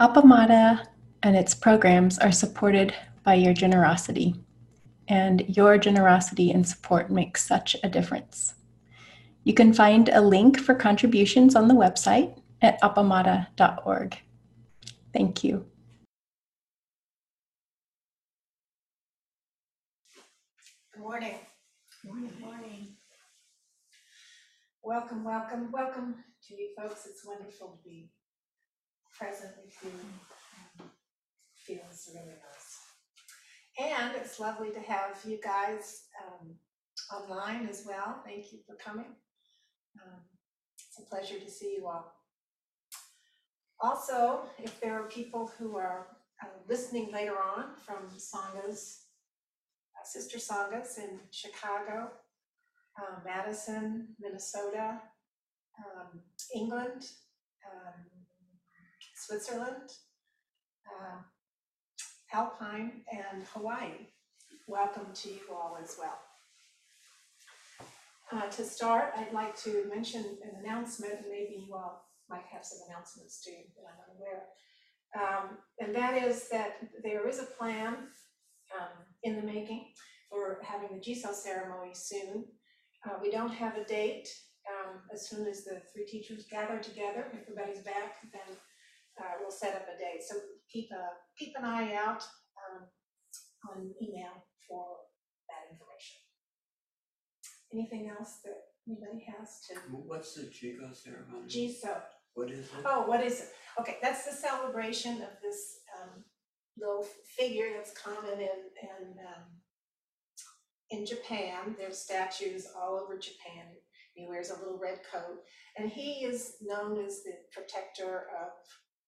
Appamada and its programs are supported by your generosity, and your generosity and support makes such a difference. You can find a link for contributions on the website at appamada.org. Thank you. Good morning. Good morning. Welcome, welcome, welcome to you folks. It's wonderful to be present with you. Feels really nice. And it's lovely to have you guys um, online as well. Thank you for coming. Um, It's a pleasure to see you all. Also, if there are people who are uh, listening later on from sanghas uh, sister sanghas in Chicago, uh, Madison, Minnesota, um, England, um, Switzerland, uh, Alpine, and Hawaii. Welcome to you all as well. Uh, to start, I'd like to mention an announcement, maybe you all might have some announcements too that I'm unaware. Um, and that is that there is a plan um, in the making for having the Jizo ceremony soon. Uh, we don't have a date. Um, as soon as the three teachers gather together, everybody's back, then uh, we'll set up a date. So keep a keep an eye out um, on email for that information. Anything else that anybody has to? What's the Jizo ceremony? Jizo. What is it? Oh, what is it? Okay, that's the celebration of this um little figure that's common in in um in Japan. There's statues all over Japan. He wears a little red coat, and he is known as the protector of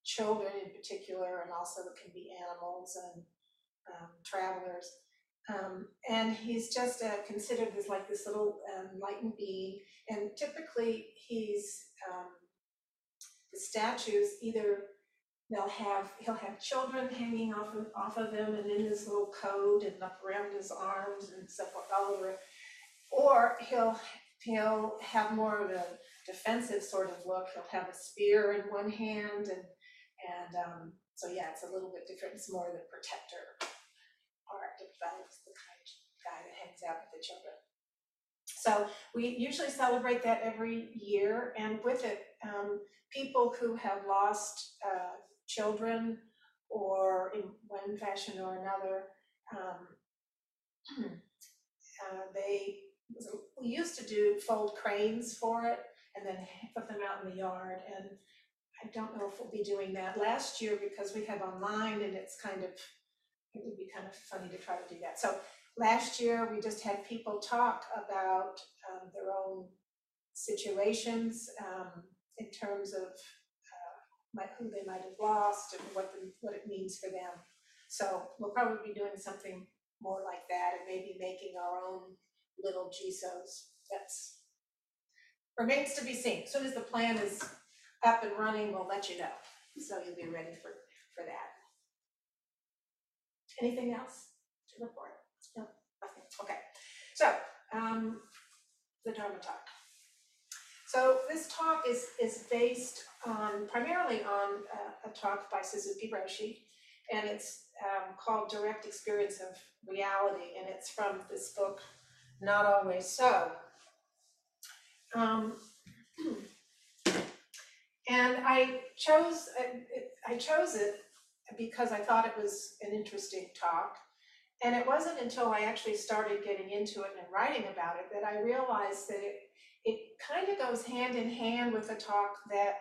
children in particular, and also it can be animals and um travelers. Um and he's just uh considered as like this little um enlightened being, and typically he's um the statues either they'll have he'll have children hanging off of off of him and in his little coat and up around his arms and stuff all over. Or he'll he'll have more of a defensive sort of look. He'll have a spear in one hand and and um so yeah, it's a little bit different. It's more the protector part of that is the kind of guy that hangs out with the children. So we usually celebrate that every year and with it, um people who have lost uh children or in one fashion or another, um uh they, we used to do fold cranes for it and then put them out in the yard and I don't know if we'll be doing that last year because we have online and it's kind of, it would be kind of funny to try to do that. So last year, we just had people talk about um their own situations um in terms of uh might, who they might have lost and what the, what it means for them. So we'll probably be doing something more like that and maybe making our own little Jizos. That's remains to be seen. As Soon as the plan is up and running, we'll let you know. So you'll be ready for for that. Anything else to report? No, nothing, okay. So, um, the Dharma talk. So this talk is is based on primarily on a, a talk by Suzuki Roshi. And it's um called Direct Experience of Reality, and it's from this book, Not Always So. Um, and I chose, it- I chose it because I thought it was an interesting talk. And it wasn't until I actually started getting into it and writing about it that I realized that it it kind of goes hand in hand with the talk that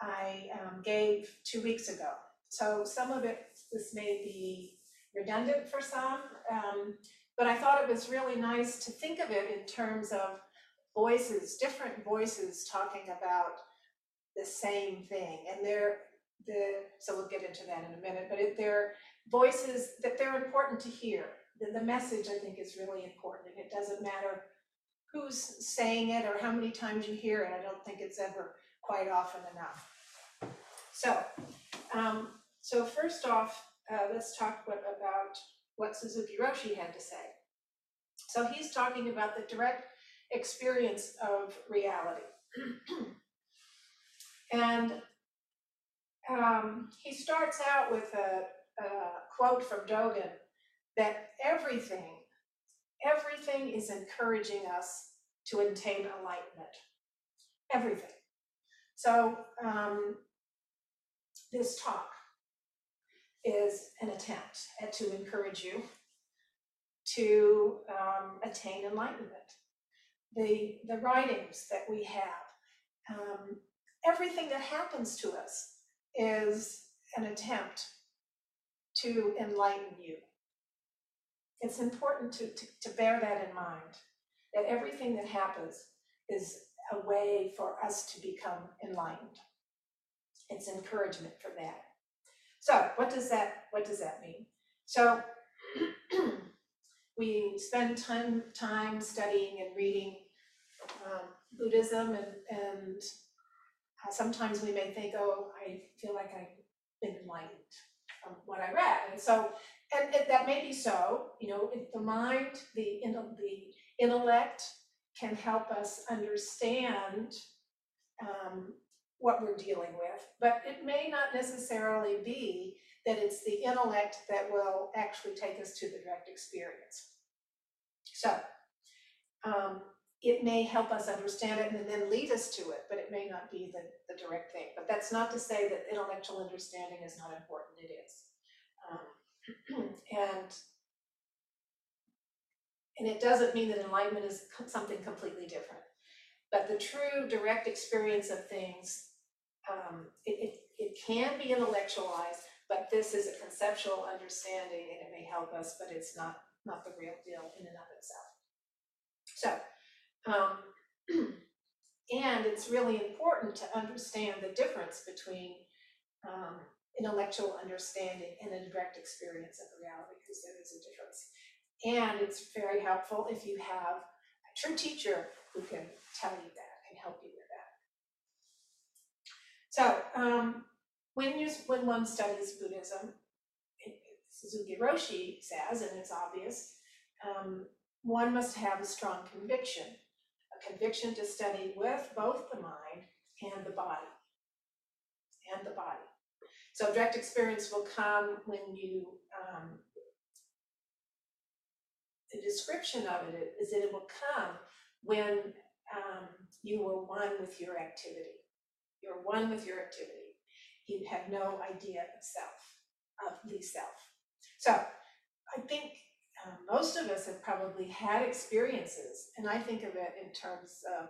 I um gave two weeks ago. So some of it, this may be redundant for some, um, but I thought it was really nice to think of it in terms of voices, different voices talking about the same thing, and they're the, so we'll get into that in a minute, but it, they're voices that they're important to hear. The, the message, I think, is really important, and it doesn't matter who's saying it or how many times you hear it, I don't think it's ever quite often enough. So, um, so first off, uh, let's talk what, about what Suzuki Roshi had to say. So he's talking about the direct experience of reality. And um, he starts out with a, a quote from Dogen that everything, everything is encouraging us to attain enlightenment. Everything. So um, this talk is an attempt at, to encourage you to um, attain enlightenment. The, the writings that we have, um, everything that happens to us is an attempt to enlighten you. It's important to, to, to bear that in mind, that everything that happens is a way for us to become enlightened. It's encouragement for that. So what does that, what does that mean? So we spend time, time studying and reading um, Buddhism and, and sometimes we may think, oh, I feel like I've been enlightened from what I read. And so, and, and that may be so, you know, the mind, the, the intellect can help us understand um, what we're dealing with, but it may not necessarily be that it's the intellect that will actually take us to the direct experience. So, um, it may help us understand it and then lead us to it, but it may not be the, the direct thing. But that's not to say that intellectual understanding is not important, it is. Um, and and it doesn't mean that enlightenment is something completely different. But the true direct experience of things, um, it, it, it can be intellectualized, but this is a conceptual understanding and it may help us, but it's not, not the real deal in and of itself. So, um, and it's really important to understand the difference between um, intellectual understanding and a direct experience of reality, because there is a difference. And it's very helpful if you have a true teacher who can tell you that and help you with that. So, um, when you when one studies Buddhism, Suzuki Roshi says, and it's obvious, um, one must have a strong conviction, conviction to study with both the mind and the body, and the body. So direct experience will come when you um, the description of it is that it will come when um, you are one with your activity. You're one with your activity. You have no idea of self, of the self. So I think um, most of us have probably had experiences, and I think of it in terms of um,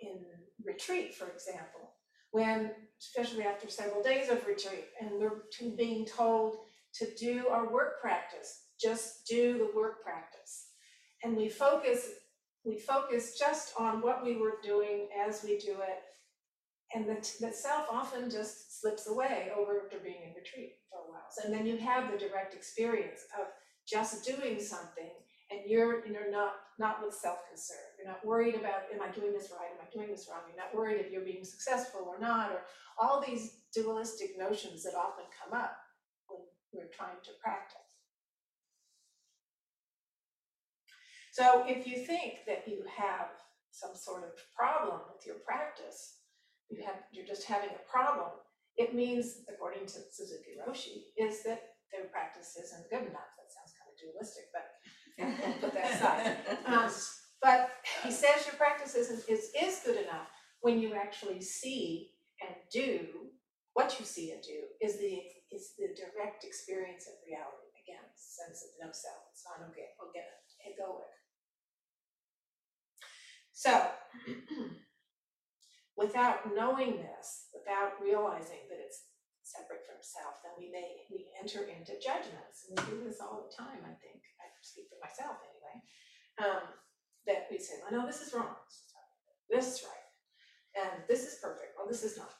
in retreat, for example, when, especially after several days of retreat, and we're being told to do our work practice, just do the work practice. And we focus, we focus just on what we were doing as we do it. And the, the self often just slips away over after being in retreat for a while. So, and then you have the direct experience of just doing something and you're, you know, not, not with self-concern. You're not worried about, am I doing this right? Am I doing this wrong? You're not worried if you're being successful or not, or all these dualistic notions that often come up when we're trying to practice. So if you think that you have some sort of problem with your practice, you have, you're just having a problem, it means, according to Suzuki Roshi, is that their practice isn't good enough. That sounds kind of dualistic, but put that aside. Um, but he says your practice isn't, is, is good enough when you actually see and do, what you see and do is the, is the direct experience of reality. Again, sense of no self, it's not okay, organic, egoic. So, without knowing this, without realizing that it's separate from self, then we may, we enter into judgments, and we do this all the time, I think, I speak for myself anyway. Um, that we say, well, no, this is wrong, this is right, and this is perfect, well, this is not.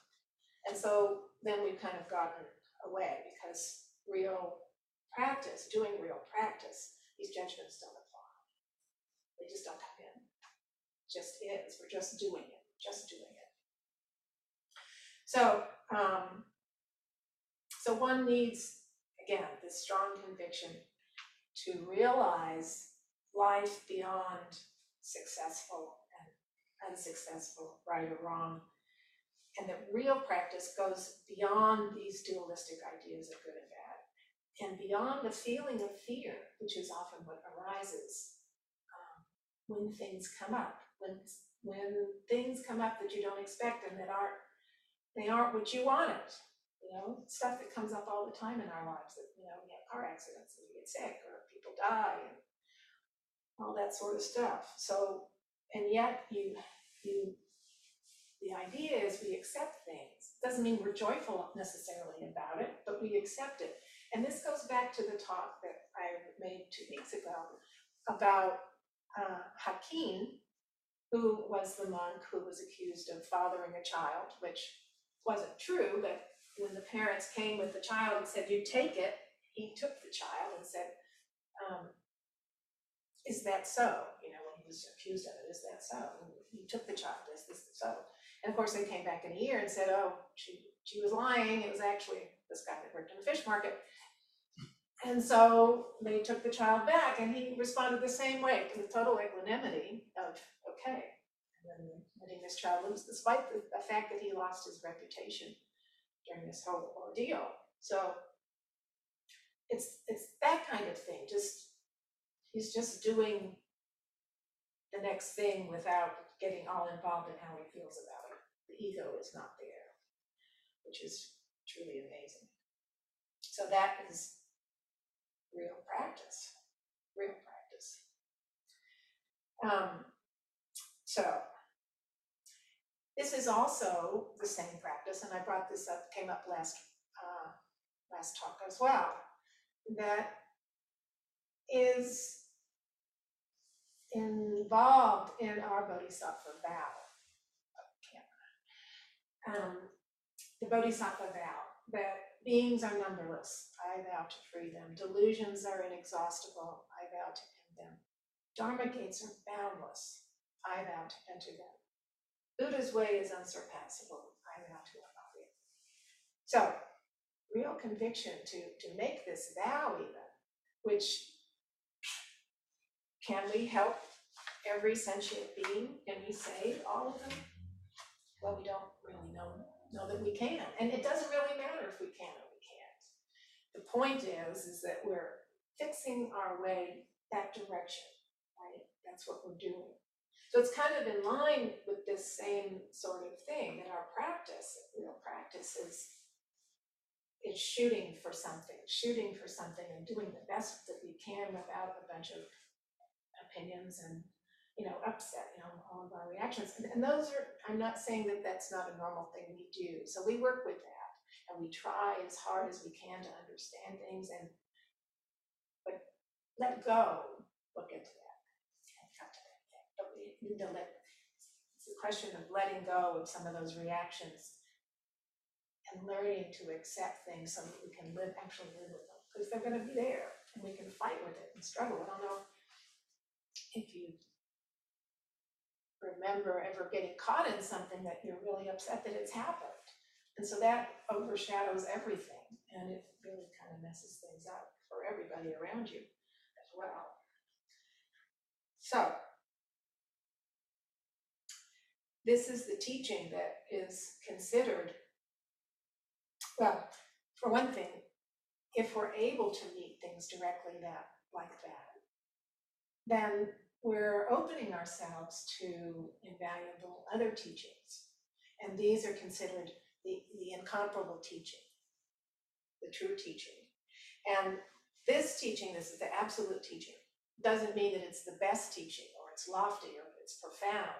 And so then we've kind of gotten away because real practice, doing real practice, these judgments don't apply. They just don't come in. Just is, we're just doing it, just doing it. So, um, so one needs, again, this strong conviction to realize life beyond successful and unsuccessful, right or wrong, And that real practice goes beyond these dualistic ideas of good and bad, and beyond the feeling of fear, which is often what arises um, when things come up, when when things come up that you don't expect and that aren't they aren't what you wanted. You know, stuff that comes up all the time in our lives that, you know, we have car accidents and we get sick or people die and all that sort of stuff. So, and yet you, you, the idea is we accept things. Doesn't mean we're joyful necessarily about it, but we accept it. And this goes back to the talk that I made two weeks ago about uh, Hakuin, who was the monk who was accused of fathering a child, which wasn't true, but when the parents came with the child and said, you take it, he took the child and said, um, is that so? You know, when he was accused of it, is that so? And he took the child, is this so? And of course, they came back in a year and said, oh, she, she was lying, it was actually this guy that worked in the fish market. And so they took the child back and he responded the same way, with total equanimity of, okay. And then letting this child loose, despite the, the fact that he lost his reputation during this whole ordeal. So it's it's that kind of thing. Just he's just doing the next thing without getting all involved in how he feels about it. The ego is not there, which is truly amazing. So that is real practice, real practice. Um, so this is also the same practice, and I brought this up, came up last uh, last talk as well. That is involved in our bodhisattva vow. Um, the bodhisattva vow that beings are numberless. I vow to free them. Delusions are inexhaustible. I vow to end them. Dharma gates are boundless. I vow to enter them. Buddha's way is unsurpassable. I vow to embody it. So, real conviction to, to make this vow even, which can we help every sentient being? Can we save all of them? Well, we don't really know, know that we can. And it doesn't really matter if we can or we can't. The point is, is that we're fixing our way that direction, right? That's what we're doing. So it's kind of in line with this same sort of thing that our practice, real practice is is shooting for something, shooting for something and doing the best that we can without a bunch of opinions and you know upset, you know, all of our reactions. And, and those are I'm not saying that that's not a normal thing we do. So we work with that and we try as hard as we can to understand things and but let go. We'll get to that to it's a question of letting go of some of those reactions and learning to accept things so that we can live, actually live with them, because they're gonna be there, and we can fight with it and struggle. I don't know if you remember ever getting caught in something that you're really upset that it's happened. And so that overshadows everything, and it really kind of messes things up for everybody around you as well. So, this is the teaching that is considered, well, for one thing, if we're able to meet things directly that like that, then we're opening ourselves to invaluable other teachings. And these are considered the, the incomparable teaching, the true teaching. And this teaching, this is the absolute teaching, doesn't mean that it's the best teaching or it's lofty or it's profound.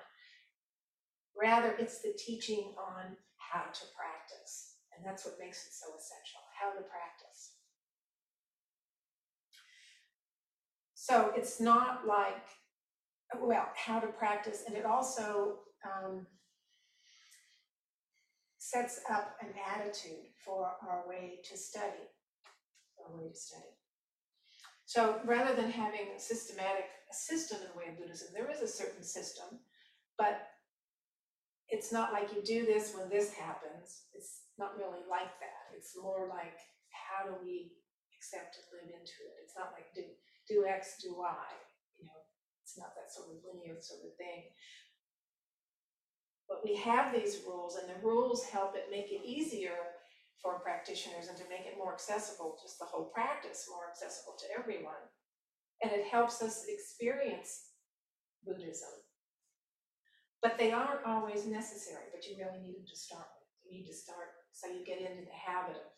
Rather, it's the teaching on how to practice. And that's what makes it so essential how to practice. So it's not like, well, how to practice, and it also um, sets up an attitude for our way to study, our way to study. So rather than having a systematic system in the way of Buddhism, there is a certain system, but it's not like you do this when this happens. It's not really like that. It's more like how do we accept and live into it? It's not like do do X, do Y. You know, it's not that sort of linear sort of thing. But we have these rules and the rules help it make it easier for practitioners and to make it more accessible, just the whole practice more accessible to everyone. And it helps us experience Buddhism. But they aren't always necessary, but you really need them to start with. You need to start, so you get into the habit of,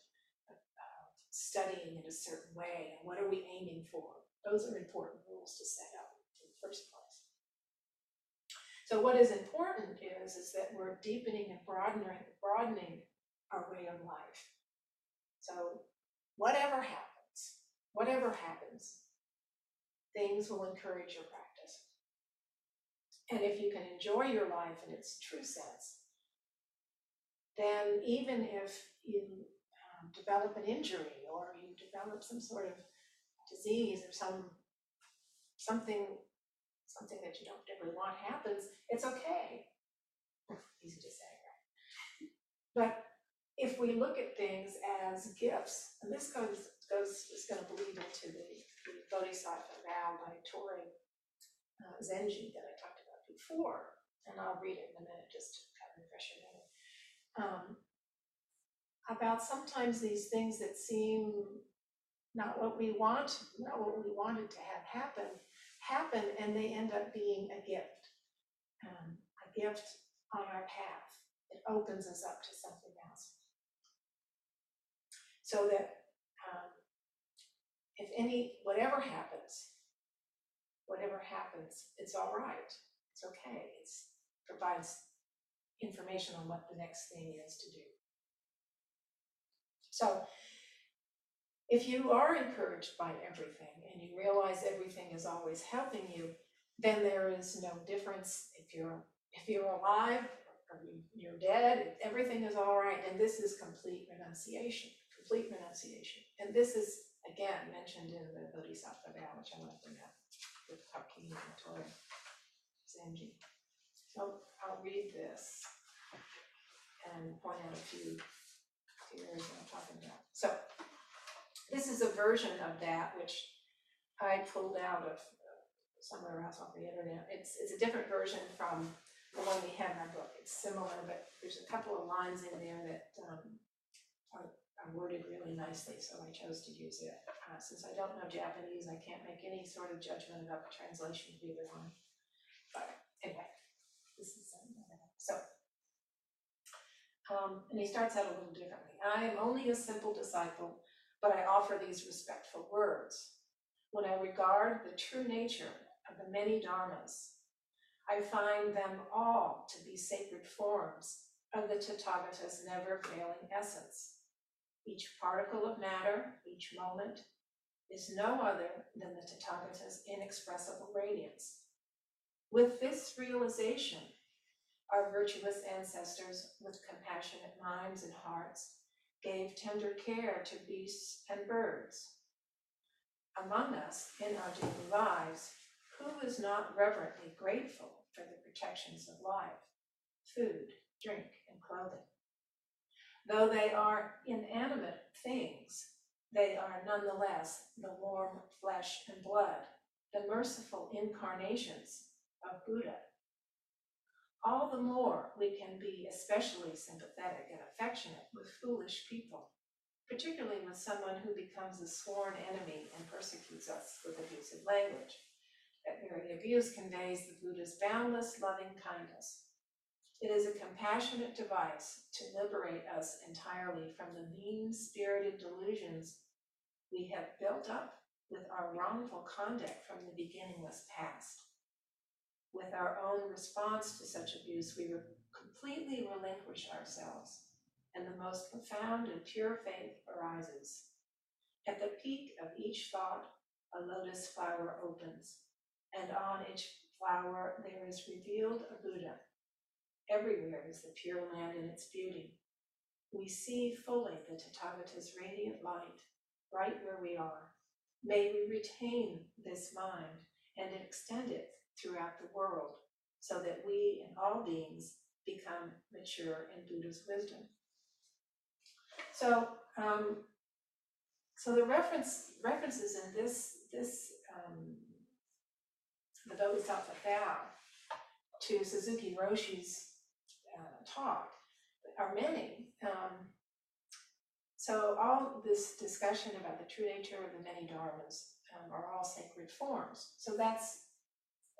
of uh, studying in a certain way, and what are we aiming for? Those are important rules to set up in the first place. So what is important is, is that we're deepening and broadening, broadening our way of life. So whatever happens, whatever happens, things will encourage your practice. And if you can enjoy your life in its true sense, then even if you um, develop an injury or you develop some sort of disease or some something something that you don't really want happens, it's okay. Easy to say, right? But if we look at things as gifts, and this goes goes is going to bleed into the, the Bodhisattva vow by Torei uh, Zenji that I talked before, and I'll read it in a minute just to kind of refresh your memory. Um, about sometimes these things that seem not what we want, not what we wanted to have happen, happen and they end up being a gift, um, a gift on our path. It opens us up to something else. So that um, if any, whatever happens, whatever happens, it's all right. It's okay. It's provides information on what the next thing is to do. So if you are encouraged by everything and you realize everything is always helping you, then there is no difference if you're if you're alive or you're dead, everything is all right. And this is complete renunciation, complete renunciation. And this is again mentioned in the Bodhisattva vow, which I want to bring up with Hakuin and Zenji. So I'll read this and point out a few, few areas that I'm talking about. So this is a version of that which I pulled out of uh, somewhere else off the internet. It's, it's a different version from the one we have in our book. It's similar, but there's a couple of lines in there that um, are, are worded really nicely, so I chose to use it. Uh, since I don't know Japanese, I can't make any sort of judgment about the translation of either one. But anyway, this is um, so. Um, and he starts out a little differently. I am only a simple disciple, but I offer these respectful words. When I regard the true nature of the many dharmas, I find them all to be sacred forms of the Tathagata's never failing essence. Each particle of matter, each moment, is no other than the Tathagata's inexpressible radiance. With this realization, our virtuous ancestors, with compassionate minds and hearts, gave tender care to beasts and birds. Among us, in our daily lives, who is not reverently grateful for the protections of life, food, drink, and clothing? Though they are inanimate things, they are nonetheless the warm flesh and blood, the merciful incarnations of Buddha. All the more we can be especially sympathetic and affectionate with foolish people, particularly with someone who becomes a sworn enemy and persecutes us with abusive language. That very abuse conveys the Buddha's boundless loving kindness. It is a compassionate device to liberate us entirely from the mean spirited delusions we have built up with our wrongful conduct from the beginningless past. With our own response to such abuse, we completely relinquish ourselves, and the most profound and pure faith arises. At the peak of each thought, a lotus flower opens, and on each flower there is revealed a Buddha. Everywhere is the Pure Land in its beauty. We see fully the Tathagata's radiant light right where we are. May we retain this mind and extend it throughout the world so that we and all beings become mature in Buddha's wisdom. So, um, so the reference references in this this um, the Bodhisattva vow to Suzuki Roshi's talk, are many. Um, so all this discussion about the true nature of the many dharmas um, are all sacred forms. So that's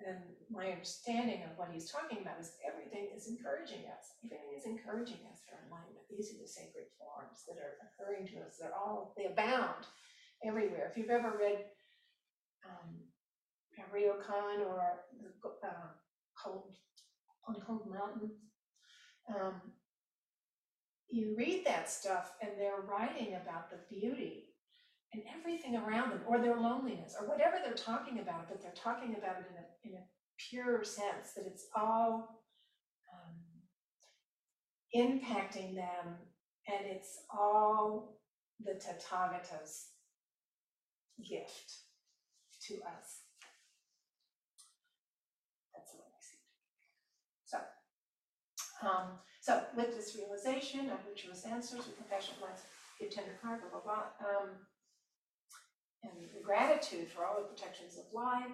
and my understanding of what he's talking about is everything is encouraging us. Everything is encouraging us for enlightenment. These are the sacred forms that are occurring to us. They're all they abound everywhere. If you've ever read um, Ryokan or the uh, Cold on Cold Mountain, um, you read that stuff and they're writing about the beauty and everything around them, or their loneliness, or whatever they're talking about, but they're talking about it in a, in a pure sense, that it's all um, impacting them, and it's all the Tathagata's gift to us. That's what I see. So, um, so with this realization of virtuous answers, with compassionate minds, give tender heart, blah, blah, blah, um, and gratitude for all the protections of life.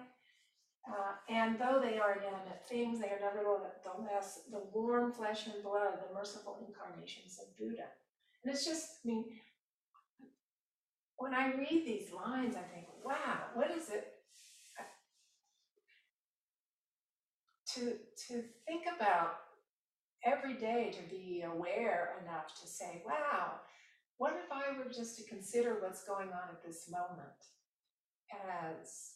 Uh, and though they are inanimate things, they are nevertheless the warm flesh and blood, the merciful incarnations of Buddha. And it's just, I mean, when I read these lines, I think, wow, what is it? To, to think about every day to be aware enough to say, wow, what if I were just to consider what's going on at this moment as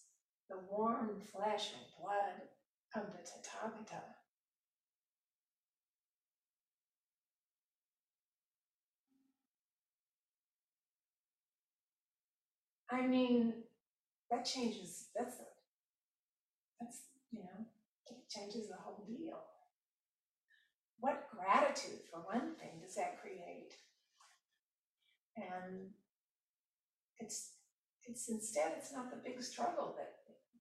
the warm flesh and blood of the Tathagata? I mean, that changes, that's, that's, you know, it changes the whole deal. What gratitude, for one thing, does that create? And it's, it's instead, it's not the big struggle that,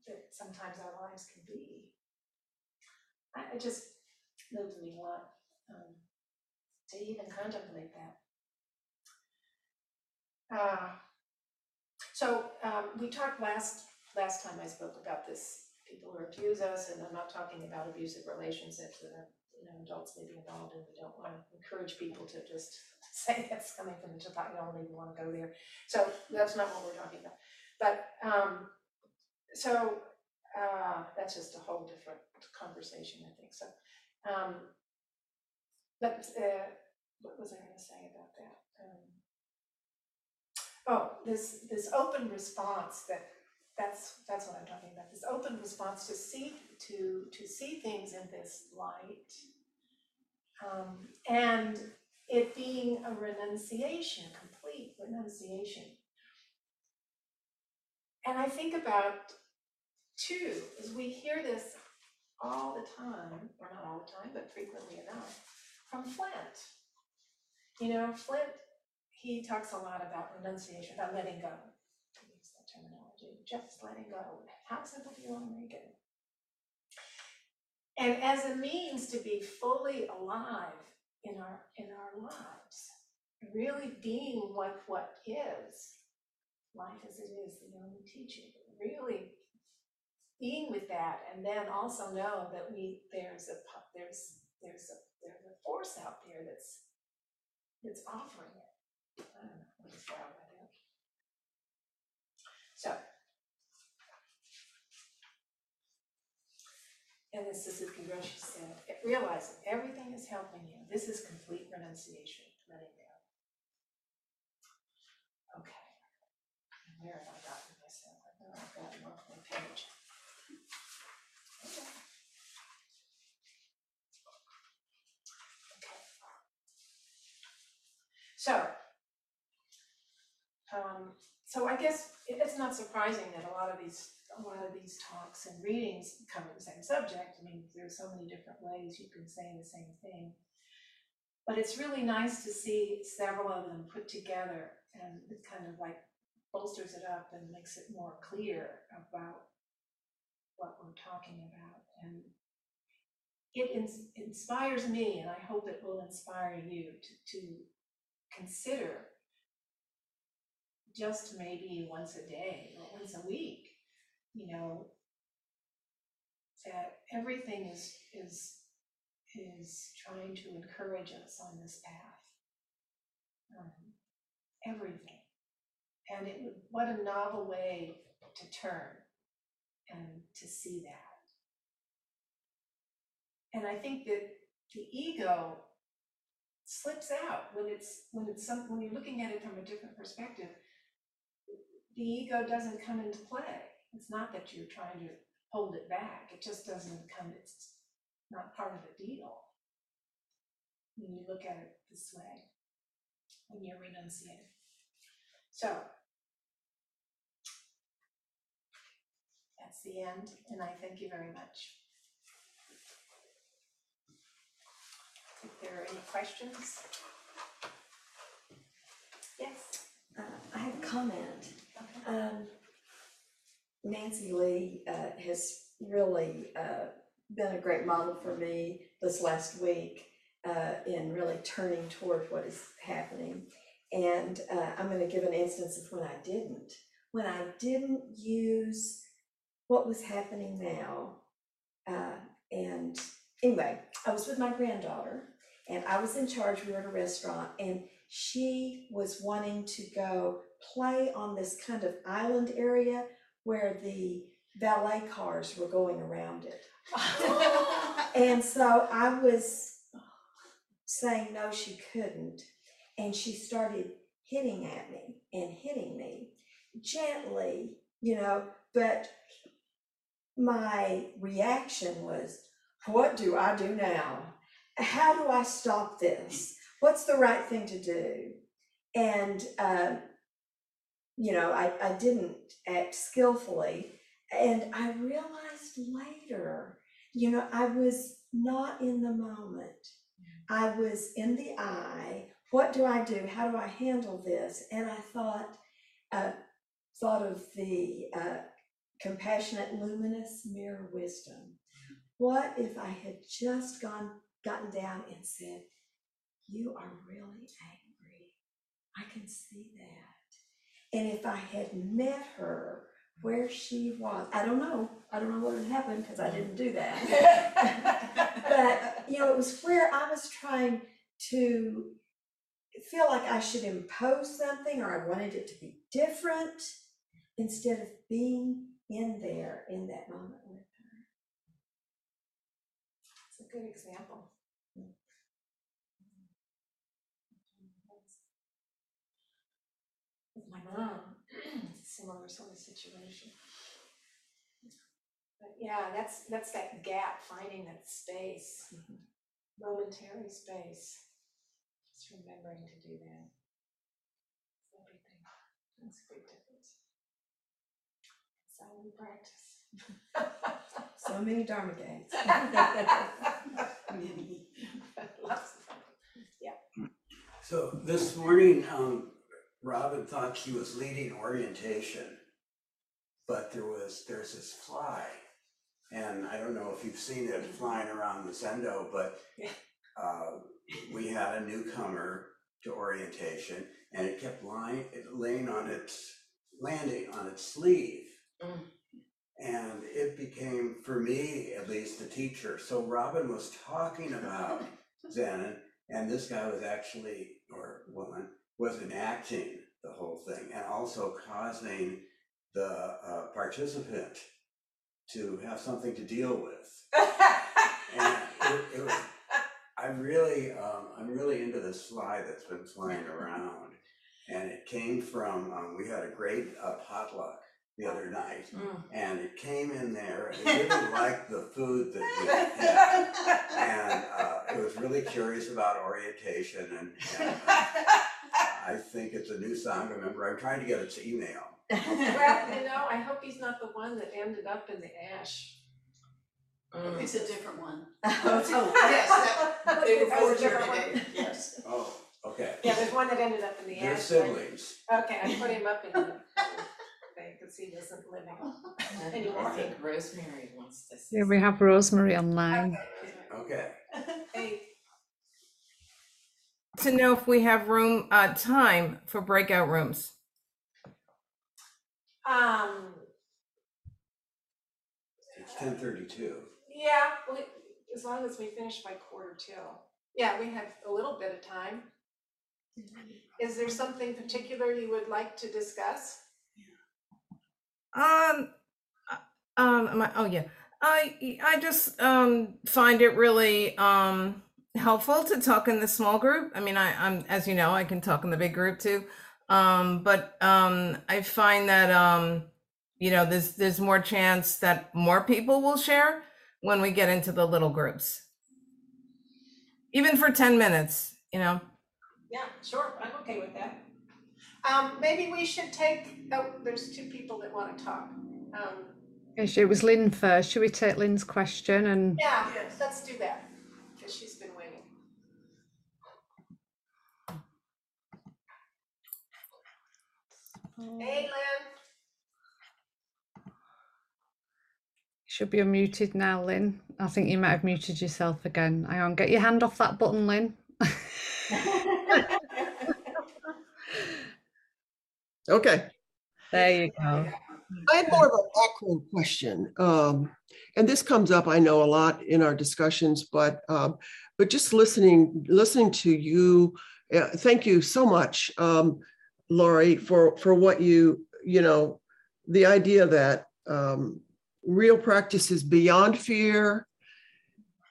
that sometimes our lives can be. I, it just moved me a lot, um, to even contemplate that. Uh, so, um, we talked last, last time I spoke about this, people who abuse us, and I'm not talking about abusive relationships that are, you know, adults may be involved in, we don't wanna encourage people to just say that's coming from the top, you don't even wanna go there. So that's not what we're talking about. But, um, so, uh, that's just a whole different conversation, I think, so. Um, but, uh, what was I gonna say about that? Um, Oh, this, this open response that, that's, that's what I'm talking about, this open response to see, to, to see things in this light. Um, and it being a renunciation, complete renunciation. And I think about too, is we hear this all the time, or not all the time, but frequently enough, from Flint. You know, Flint, he talks a lot about renunciation, about letting go. He uses that terminology, just letting go. How simple do you want to make it? And as a means to be fully alive in our in our lives, really being what what is, life as it is, the only teaching, really being with that, and then also know that we there's a there's there's a there's a force out there that's that's offering it. I don't know what is wrong with it. So. And the Suzuki Roshi said, realize everything is helping you. This is complete renunciation, letting go. Okay. Where have I gotten myself? I know I've gotten off my page. Okay. Okay. So. Um, so I guess it's not surprising that a lot of these, a lot of these talks and readings cover the same subject. I mean, there's so many different ways you can say the same thing. But it's really nice to see several of them put together and it kind of like bolsters it up and makes it more clear about what we're talking about. And it ins- inspires me, and I hope it will inspire you to, to consider just maybe once a day or once a week, you know, that everything is is is trying to encourage us on this path. Um, Everything. And it, what a novel way to turn and to see that. And I think that the ego slips out when it's, when it's some, when you're looking at it from a different perspective. The ego doesn't come into play. It's not that you're trying to hold it back, it just doesn't come, it's not part of the deal. When you look at it this way, when you're renunciating. So. That's the end, and I thank you very much. If there are any questions? Yes? Uh, I have a comment. Okay. Um, Nancy Lee uh, has really uh, been a great model for me this last week uh, in really turning toward what is happening. And uh, I'm going to give an instance of when I didn't. When I didn't use what was happening now. Uh, and anyway, I was with my granddaughter and I was in charge. We were at a restaurant and she was wanting to go play on this kind of island area where the valet cars were going around it. And so I was saying no, she couldn't. And she started hitting at me and hitting me gently, you know, but my reaction was, what do I do now? How do I stop this? What's the right thing to do? And, um, you know, I, I didn't act skillfully. And I realized later, you know, I was not in the moment. I was in the eye. What do I do? How do I handle this? And I thought, uh, thought of the uh, compassionate, luminous mirror wisdom. What if I had just gone, gotten down and said, "You are really angry. I can see that." And if I had met her where she was, I don't know. I don't know what would happened because I didn't do that. but you know, it was where I was trying to feel like I should impose something or I wanted it to be different instead of being in there in that moment with her. It's a good example. With my mom, similar sort of situation. But yeah, that's, that's that gap, finding that space, Mhm. momentary space. Just remembering to do that. It's Everything, makes a big difference. That's how we practice. So many Dharma gates. Lots of fun. So this morning, um, Robin thought she was leading orientation. But there was, there's this fly. And I don't know if you've seen it flying around the Zendo, but uh, we had a newcomer to orientation and it kept lying, it laying on its, landing on its sleeve. Mm. And it became, for me at least, a teacher. So Robin was talking about Zen, and this guy was actually, or woman, was enacting the whole thing and also causing the uh, participant to have something to deal with. And it, it was, I really, um, I'm really into this fly that's been flying around. And it came from, um, we had a great uh, potluck the other night. And it came in there, and it didn't like the food that we had. And uh, it was really curious about orientation and, and I think it's a new song, remember, I'm trying to get its email. Well, you know, I hope he's not the one that ended up in the ash. It's a different one. Oh, Yes, that, they were That was a different one. today, yes. Oh, okay. Yeah, there's one that ended up in the They're ash. right? siblings. Okay, I put him up in the thing, cause he doesn't live I anymore. think Rosemary wants to say. Here we have Rosemary online. Okay. Hey, to know if we have room, uh, time for breakout rooms. um, It's ten thirty-two. yeah, we, as long as we finish by quarter till. Yeah, we have a little bit of time. Is there something particular you would like to discuss? Um, uh, um, am I, oh yeah, I, I just, um, find it really, um, helpful to talk in the small group. I mean, I, I'm, as you know, I can talk in the big group too. Um, but, um, I find that, um, you know, there's, there's more chance that more people will share when we get into the little groups. Even for 10 minutes, you know? Yeah, sure, I'm okay with that. Um, maybe we should take, oh, there's two people that wanna talk. Um, It was Lynn first. Should we take Lynn's question and yeah, let's do that, cause she's been waiting. Hey, Lynn. should be unmuted now, Lynn? I think you might have muted yourself again. Hang on, get your hand off that button, Lynn. Okay, There you go. I have more of a macro question. Um, and this comes up, I know, a lot in our discussions, but um, but just listening, listening to you, uh, thank you so much, um, Laurie, for for what you, you know, the idea that um, real practice is beyond fear.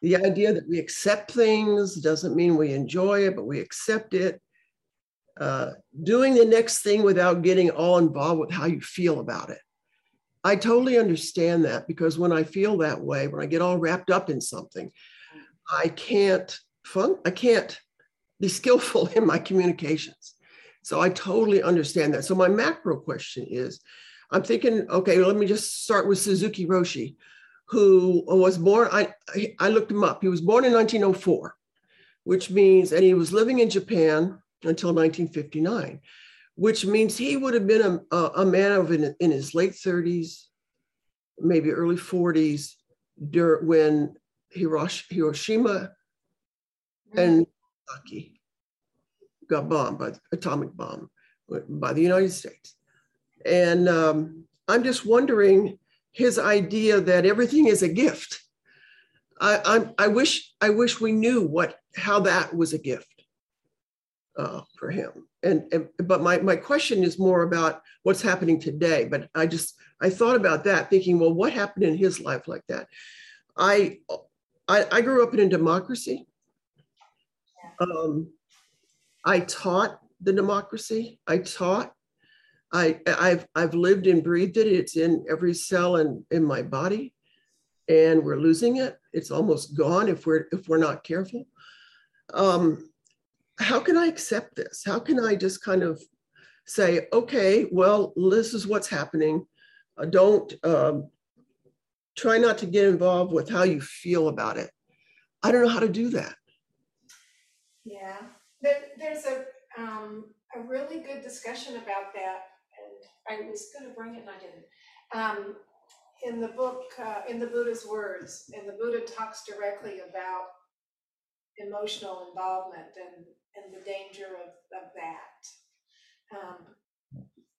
The idea that we accept things doesn't mean we enjoy it, but we accept it. Uh, doing the next thing without getting all involved with how you feel about it. I totally understand that because when I feel that way, when I get all wrapped up in something, I can't fun I can't be skillful in my communications. So I totally understand that. So my macro question is, I'm thinking, okay, let me just start with Suzuki Roshi, who was born, I, I looked him up. He was born in 1904, which means, and he was living in Japan until 1959, which means he would have been a, a, man of in, in his late 30s, maybe early 40s, dur- when Hirosh- Hiroshima mm-hmm. and Nagasaki got bombed by atomic bomb by the United States. And um, I'm just wondering his idea that everything is a gift. I, I'm, I wish I wish we knew what how that was a gift uh, for him. And, and but my my question is more about what's happening today. But I just I thought about that, thinking, well, what happened in his life like that? I I, I grew up in a democracy. Um, I taught the democracy. I taught. I I've I've lived and breathed it. It's in every cell in in my body, and we're losing it. It's almost gone if we're if we're not careful. Um, how can I accept this? How can I just kind of say, okay, well, this is what's happening. Uh, don't um, try not to get involved with how you feel about it. I don't know how to do that. Yeah, there, there's a, um, a really good discussion about that, and I was gonna bring it and I didn't. Um, in the book, uh, in the Buddha's words, and the Buddha talks directly about emotional involvement and, and the danger of, of that. Um,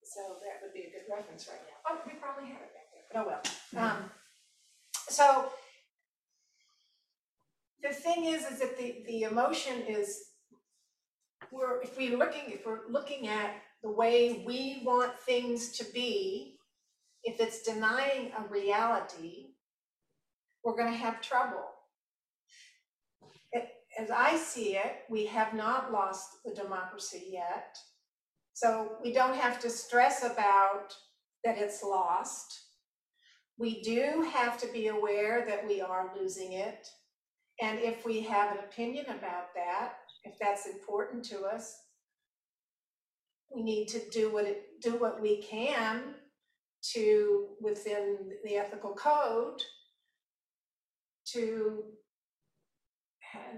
so that would be a good reference right now. Oh, we probably have it back there, but oh well. Um, so the thing is, is that the, the emotion is, we're, if we're looking, if we're looking at the way we want things to be, if it's denying a reality, we're gonna have trouble. It- As I see it, we have not lost the democracy yet. So we don't have to stress about that it's lost. We do have to be aware that we are losing it. And if we have an opinion about that, if that's important to us, we need to do what it, do what we can to, within the ethical code, to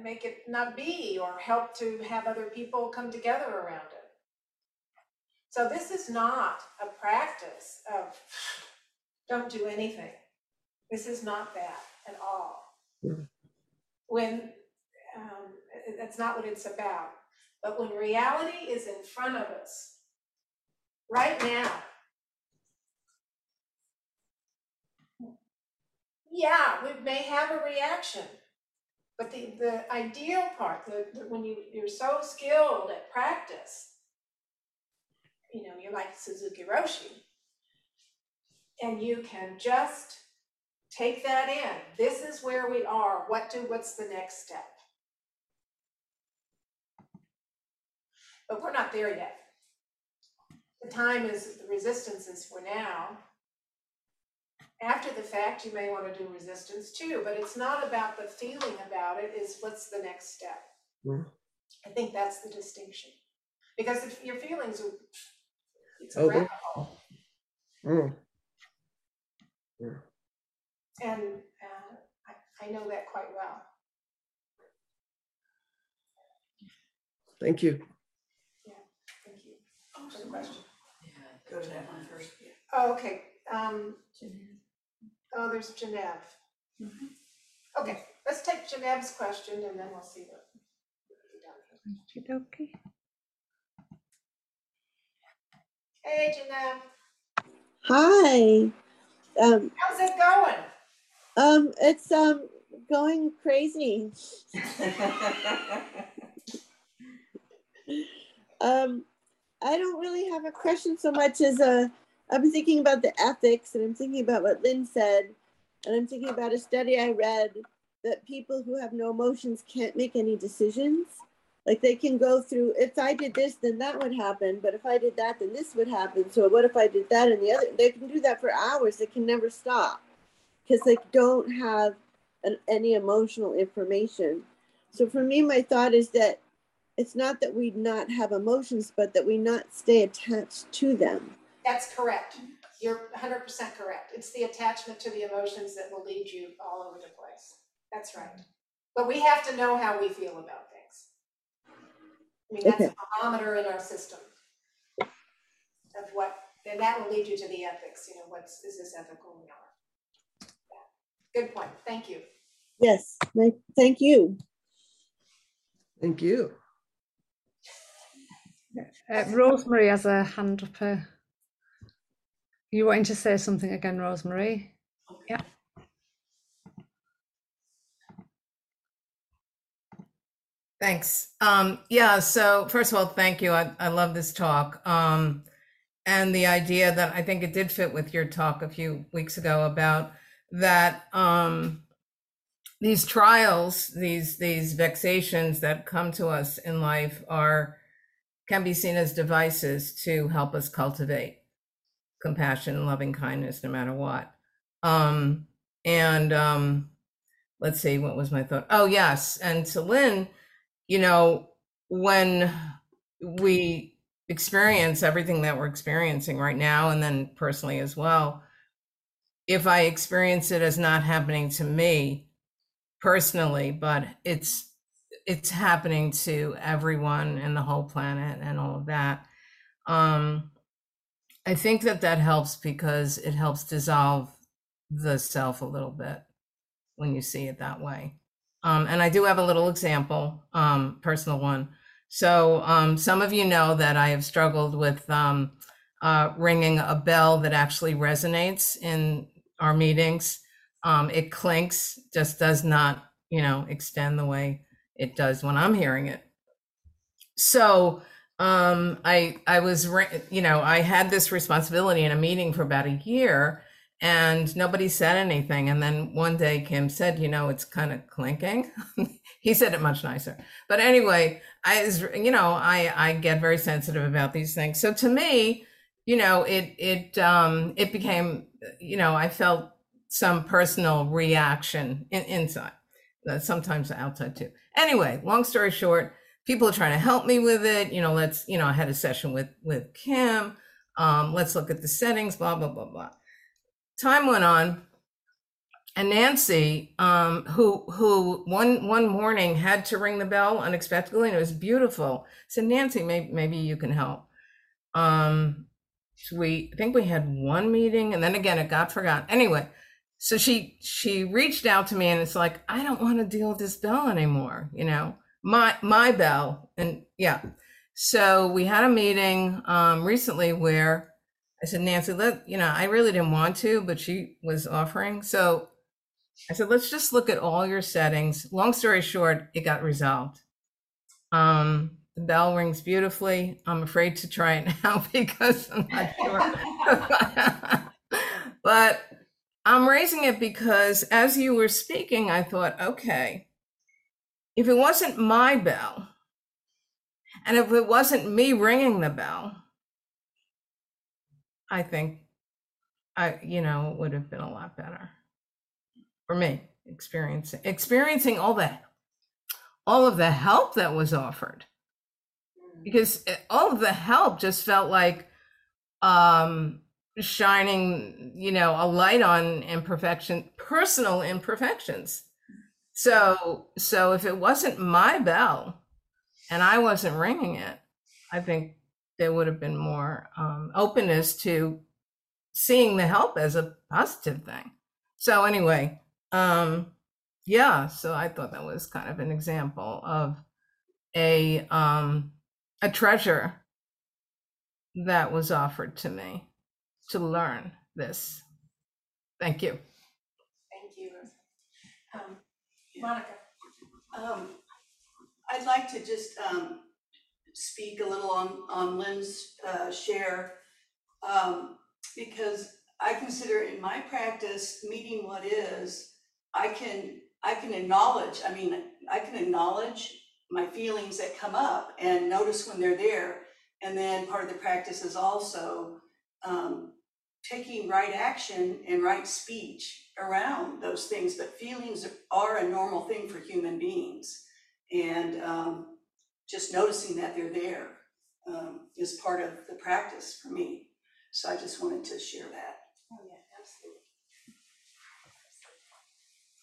make it not be or help to have other people come together around it. So this is not a practice of don't do anything. This is not that at all. Yeah. When, that's not what it's about. But when reality is in front of us, right now, yeah, we may have a reaction. But the, the ideal part, the, the, when you, you're so skilled at practice, you know, you're like Suzuki Roshi. And you can just take that in. This is where we are. What do, what's the next step? But we're not there yet. The time is, the resistance is for now. After the fact, you may want to do resistance too, but it's not about the feeling about it, is what's the next step? Mm. I think that's the distinction. Because if your feelings are, it's a Oh, rabbit they- hole. Mm. And uh, I, I know that quite well. Thank you. Thank you for the question. Yeah, go to that one first. Oh, okay, um, oh, there's Genev. Okay, let's take Genev's question and then we'll see what. we can do. Okey-dokey. Hey, Genev, Hi. Um, how's it going? um, it's um going crazy. Um, I don't really have a question so much as a. I'm thinking about the ethics, and I'm thinking about what Lynn said, and I'm thinking about a study I read that people who have no emotions can't make any decisions. Like they can go through, if I did this, then that would happen, but if I did that, then this would happen. So what if I did that and the other? They can do that for hours. They can never stop because they don't have an, any emotional information. So for me, my thought is that it's not that we not have emotions, but that we not stay attached to them. That's correct. You're hundred percent correct. It's the attachment to the emotions that will lead you all over the place. That's right. But we have to know how we feel about things. I mean, that's a Okay. barometer in our system. Of what, and that will lead you to the ethics, you know, what's, is this ethical or not? Yeah. Good point. Thank you. Yes, thank you. Thank you. Uh, Rosemary has a hand up. Her. You wanting to say something again, Rosemary? Yeah. Thanks. Um, yeah, so first of all, thank you. I, I love this talk. Um, and the idea that I think it did fit with your talk a few weeks ago about that um, these trials, these these vexations that come to us in life are can be seen as devices to help us cultivate compassion and loving kindness no matter what. Um, and um, let's see, what was my thought? Oh, yes. And to Lynn, you know, when we experience everything that we're experiencing right now, and then personally as well, if I experience it as not happening to me personally, but it's it's happening to everyone and the whole planet and all of that. Um, I think that that helps because it helps dissolve the self a little bit when you see it that way. Um, and I do have a little example, um, personal one. So um, some of you know that I have struggled with um, uh, ringing a bell that actually resonates in our meetings. Um, it clinks, just does not, you know, extend the way it does when I'm hearing it. So um, I I was, you know, I had this responsibility in a meeting for about a year, and nobody said anything. And then one day Kim said, you know, it's kind of clinking. he said it much nicer. But anyway, I was, you know, I I get very sensitive about these things. So to me, you know, it it um it became, you know, I felt some personal reaction in, inside, uh, sometimes outside too. Anyway, long story short, people are trying to help me with it. You know, let's, you know, I had a session with with Kim. Um, let's look at the settings, blah blah blah blah time went on and nancy um, who who one one morning had to ring the bell unexpectedly and it was beautiful said nancy maybe, maybe you can help um so we i think we had one meeting and then again it got forgotten anyway so she she reached out to me and it's like i don't want to deal with this bell anymore you know my my bell and yeah so we had a meeting um recently where I said, Nancy, let you know, I really didn't want to, but she was offering. So I said, let's just look at all your settings. Long story short, it got resolved. Um, the bell rings beautifully. I'm afraid to try it now because I'm not sure. but I'm raising it because as you were speaking, I thought, okay, if it wasn't my bell, and if it wasn't me ringing the bell, I think I, you know, it would have been a lot better for me experiencing experiencing all that all of the help that was offered. Because all of the help just felt like um shining you know a light on imperfection personal imperfections. So so if it wasn't my bell and i wasn't ringing it i think there would have been more um, openness to seeing the help as a positive thing. So anyway um yeah so i thought that was kind of an example of a um a treasure that was offered to me to learn this thank you Thank you. Um, Monica? Um, I'd like to just, um, speak a little on, on Lynn's, uh, share. Um, because I consider in my practice, meeting what is, I can, I can acknowledge, I mean, I can acknowledge my feelings that come up and notice when they're there. And then part of the practice is also, um, taking right action and right speech around those things, but feelings are a normal thing for human beings. And um, just noticing that they're there um, is part of the practice for me. So I just wanted to share that. Oh, yeah, absolutely.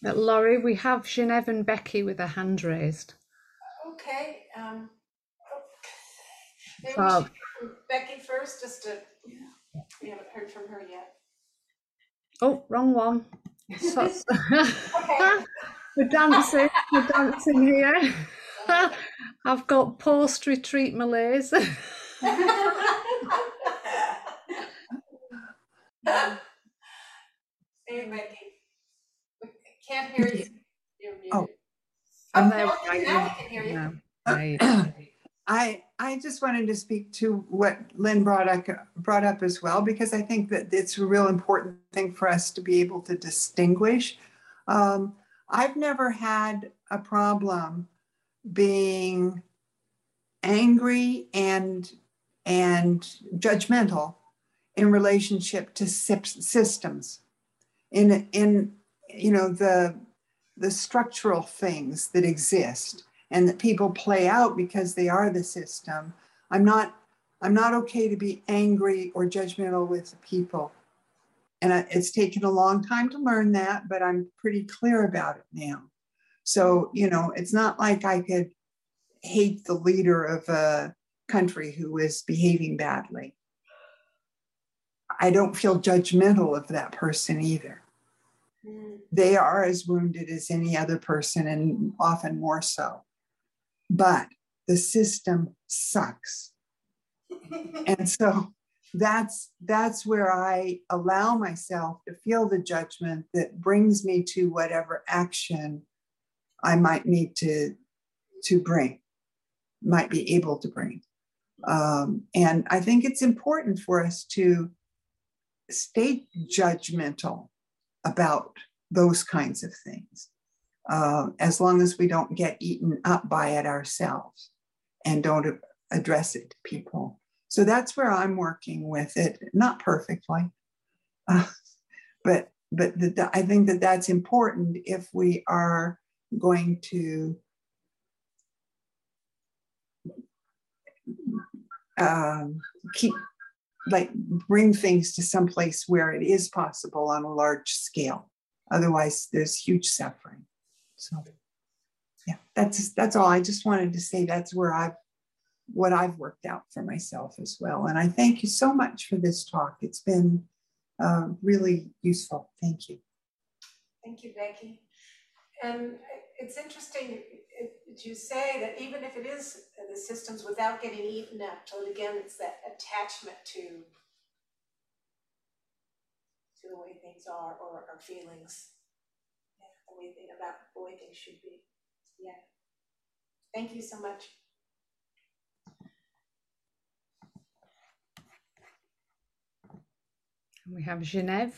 Uh, Laurie, we have Genevieve and Becky with their hand raised. Okay, um, maybe we Bob. should hear from Becky first, just to, we haven't heard from her yet. Oh, wrong one. So- we're dancing, we're dancing here. I've got post retreat malaise. Hey, Becky. We Can't hear you. Oh. You're Oh. muted. And Oh, there we now go. now I can hear you. No, there you go. I, I just wanted to speak to what Lynn brought up, brought up as well, because I think that it's a real important thing for us to be able to distinguish. Um, I've never had a problem being angry and, and judgmental in relationship to systems. In, in, you know, the, the structural things that exist and that people play out because they are the system. I'm not I'm not okay to be angry or judgmental with the people. And I- it's taken a long time to learn that, but I'm pretty clear about it now. So, you know, it's not like I could hate the leader of a country who is behaving badly. I don't feel judgmental of that person either Mm, they are as wounded as any other person and often more so. But the system sucks. And so that's that's where I allow myself to feel the judgment that brings me to whatever action I might need to to bring, might be able to bring. Um, and I think it's important for us to stay judgmental about those kinds of things, uh, as long as we don't get eaten up by it ourselves and don't address it to people. So that's where I'm working with it, not perfectly, uh, but but the, the- I think that that's important if we are going to um, keep like bring things to some place where it is possible on a large scale. Otherwise, there's huge suffering. So, yeah, that's that's all. I just wanted to say that's where I've what I've worked out for myself as well. And I thank you so much for this talk. It's been uh, really useful. Thank you. Thank you, Becky. And it's interesting you say that even if it is the systems without getting eaten up, so again, it's that attachment to to the way things are or our feelings. Than we think about the way things should be. Yeah. Thank you so much. We have Genève.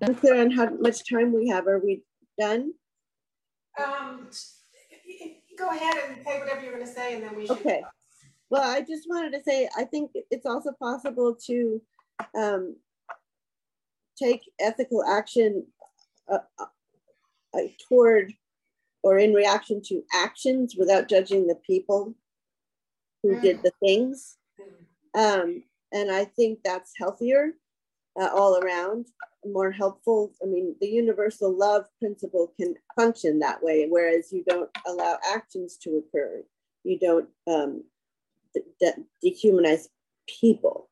Unclear on how much time we have. Are we done? Um, go ahead and say whatever you're gonna say and then we should. Okay. Well, I just wanted to say, I think it's also possible to um, take ethical action uh, uh, uh, toward or in reaction to actions without judging the people who did the things. Um, and I think that's healthier uh, all around, more helpful. I mean, the universal love principle can function that way, whereas you don't allow actions to occur. You don't um, de- dehumanize people.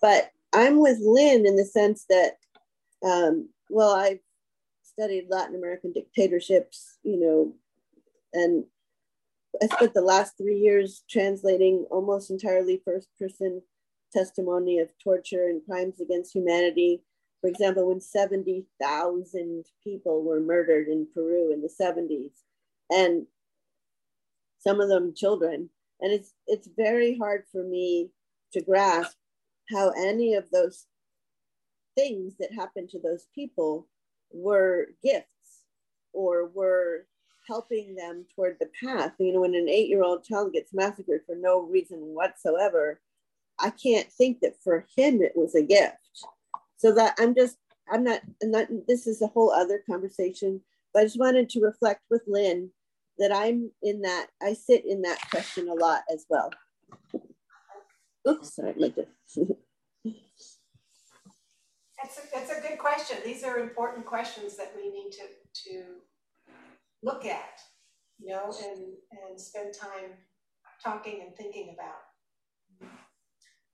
But I'm with Lynn in the sense that, um, well, I've studied Latin American dictatorships, you know, and I spent the last three years translating almost entirely first person testimony of torture and crimes against humanity. For example, when 70,000 people were murdered in Peru in the 70s, and some of them children. And it's, it's very hard for me to grasp how any of those things that happened to those people were gifts or were helping them toward the path. You know, when an eight year old child gets massacred for no reason whatsoever, I can't think that for him it was a gift. So that I'm just, I'm not, I'm not this is a whole other conversation, but I just wanted to reflect with Lynn that I'm in that, I sit in that question a lot as well. Oops, sorry, my That's a, that's a good question. These are important questions that we need to, to look at, you know, and, and spend time talking and thinking about.